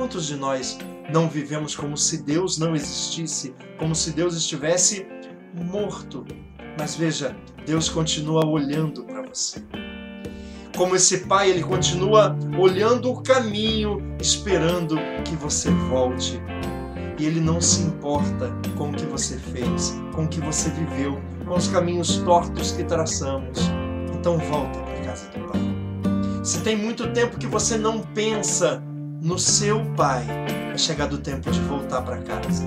Quantos de nós não vivemos como se Deus não existisse, como se Deus estivesse morto? Mas veja, Deus continua olhando para você. Como esse pai, ele continua olhando o caminho, esperando que você volte. E ele não se importa com o que você fez, com o que você viveu, com os caminhos tortos que traçamos. Então volta para casa do pai. Se tem muito tempo que você não pensa no seu pai, é chegado o tempo de voltar para casa.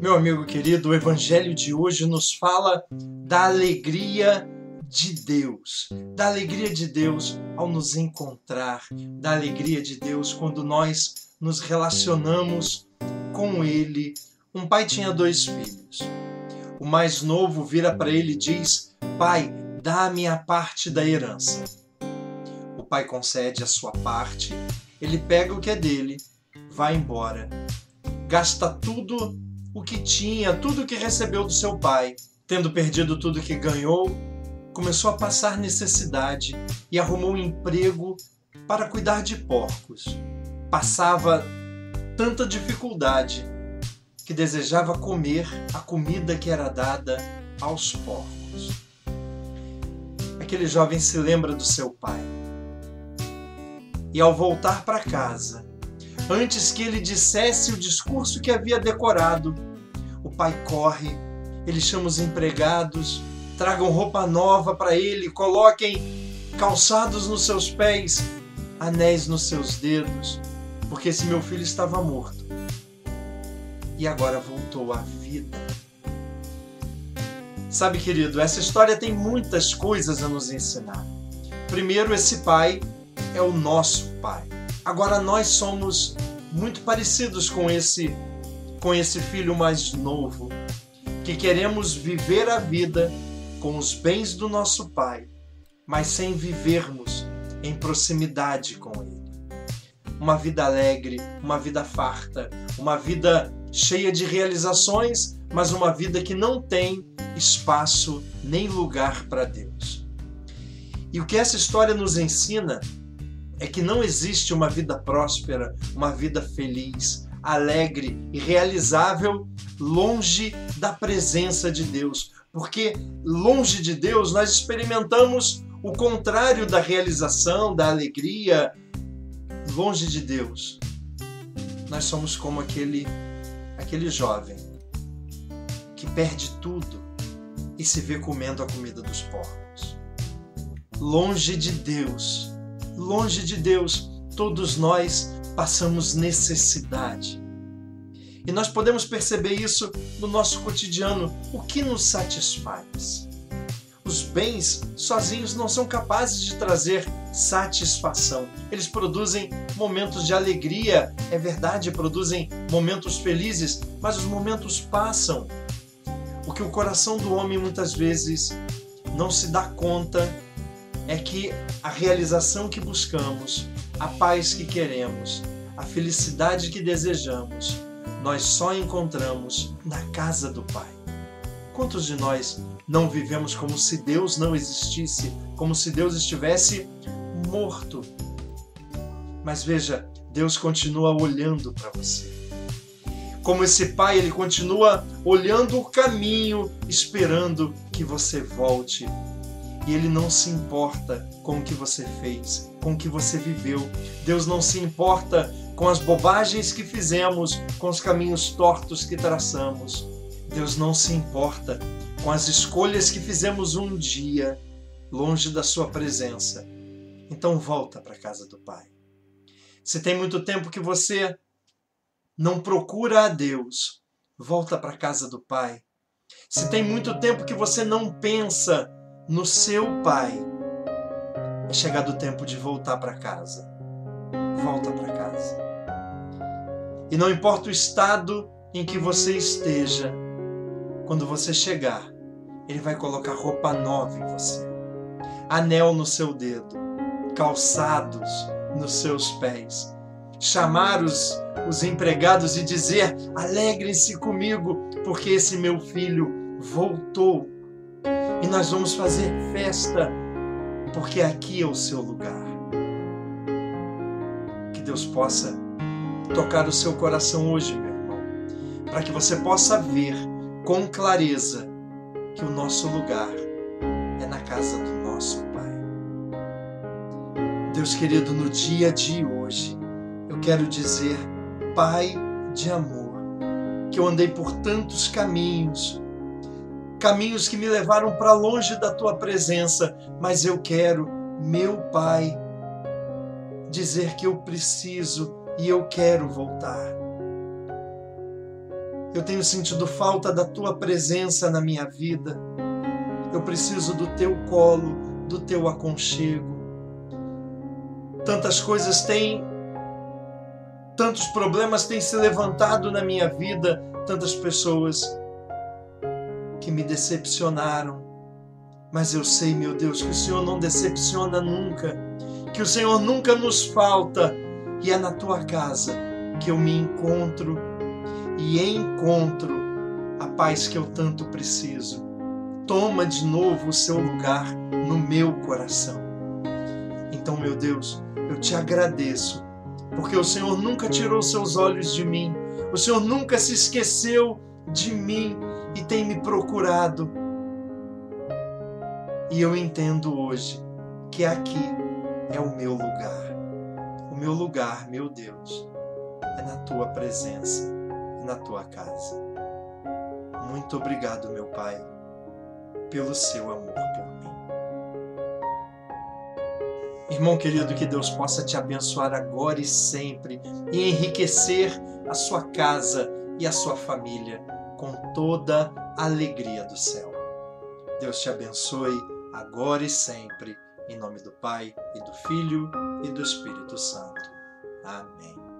Meu amigo querido, o evangelho de hoje nos fala da alegria de Deus, da alegria de Deus ao nos encontrar, da alegria de Deus quando nós nos relacionamos com Ele. Um pai tinha dois filhos. O mais novo vira para ele e diz: Pai, dá-me a parte da herança. O pai concede a sua parte, ele pega o que é dele, vai embora, gasta tudo o que tinha, tudo o que recebeu do seu pai. Tendo perdido tudo que ganhou, começou a passar necessidade e arrumou um emprego para cuidar de porcos. Passava tanta dificuldade que desejava comer a comida que era dada aos porcos. Aquele jovem se lembra do seu pai. E ao voltar para casa, Antes que ele dissesse o discurso que havia decorado, o pai corre, ele chama os empregados, tragam roupa nova para ele, coloquem calçados nos seus pés, anéis nos seus dedos, porque esse meu filho estava morto e agora voltou à vida. Sabe, querido, essa história tem muitas coisas a nos ensinar. Primeiro, esse pai é o nosso pai. Agora nós somos muito parecidos com esse com esse filho mais novo, que queremos viver a vida com os bens do nosso pai, mas sem vivermos em proximidade com ele. Uma vida alegre, uma vida farta, uma vida cheia de realizações, mas uma vida que não tem espaço nem lugar para Deus. E o que essa história nos ensina é que não existe uma vida próspera, uma vida feliz, alegre e realizável longe da presença de Deus. Porque longe de Deus nós experimentamos o contrário da realização, da alegria. Longe de Deus, nós somos como aquele aquele jovem que perde tudo e se vê comendo a comida dos porcos. Longe de Deus, longe de Deus, todos nós passamos necessidade. E nós podemos perceber isso no nosso cotidiano. O que nos satisfaz? Os bens sozinhos não são capazes de trazer satisfação. Eles produzem momentos de alegria, é verdade, produzem momentos felizes, mas os momentos passam. O que o coração do homem muitas vezes não se dá conta é que a realização que buscamos, a paz que queremos, a felicidade que desejamos, nós só encontramos na casa do Pai. Quantos de nós não vivemos como se Deus não existisse, como se Deus estivesse morto? Mas veja, Deus continua olhando para você. Como esse pai, ele continua olhando o caminho, esperando que você volte e ele não se importa com o que você fez, com o que você viveu. Deus não se importa com as bobagens que fizemos, com os caminhos tortos que traçamos. Deus não se importa com as escolhas que fizemos um dia longe da sua presença. Então volta para a casa do Pai. Se tem muito tempo que você não procura a Deus, volta para a casa do Pai. Se tem muito tempo que você não pensa no seu pai. É chegado o tempo de voltar para casa. Volta para casa. E não importa o estado em que você esteja, quando você chegar, ele vai colocar roupa nova em você, anel no seu dedo, calçados nos seus pés, chamar os, os empregados e dizer: alegrem-se comigo, porque esse meu filho voltou. E nós vamos fazer festa, porque aqui é o seu lugar. Que Deus possa tocar o seu coração hoje, meu irmão, para que você possa ver com clareza que o nosso lugar é na casa do nosso Pai. Deus querido, no dia de hoje, eu quero dizer, Pai de amor, que eu andei por tantos caminhos, caminhos que me levaram para longe da tua presença, mas eu quero, meu Pai, dizer que eu preciso e eu quero voltar. Eu tenho sentido falta da tua presença na minha vida. Eu preciso do teu colo, do teu aconchego. Tantas coisas têm, tantos problemas têm se levantado na minha vida, tantas pessoas que me decepcionaram. Mas eu sei, meu Deus, que o Senhor não decepciona nunca, que o Senhor nunca nos falta, e é na tua casa que eu me encontro e encontro a paz que eu tanto preciso. Toma de novo o seu lugar no meu coração. Então, meu Deus, eu te agradeço, porque o Senhor nunca tirou seus olhos de mim, o Senhor nunca se esqueceu de mim e tem me procurado. E eu entendo hoje que aqui é o meu lugar. O meu lugar, meu Deus, é na tua presença na tua casa. Muito obrigado, meu Pai, pelo seu amor por mim. Irmão querido, que Deus possa te abençoar agora e sempre e enriquecer a sua casa e a sua família com toda a alegria do céu. Deus te abençoe agora e sempre, em nome do Pai e do Filho e do Espírito Santo. Amém.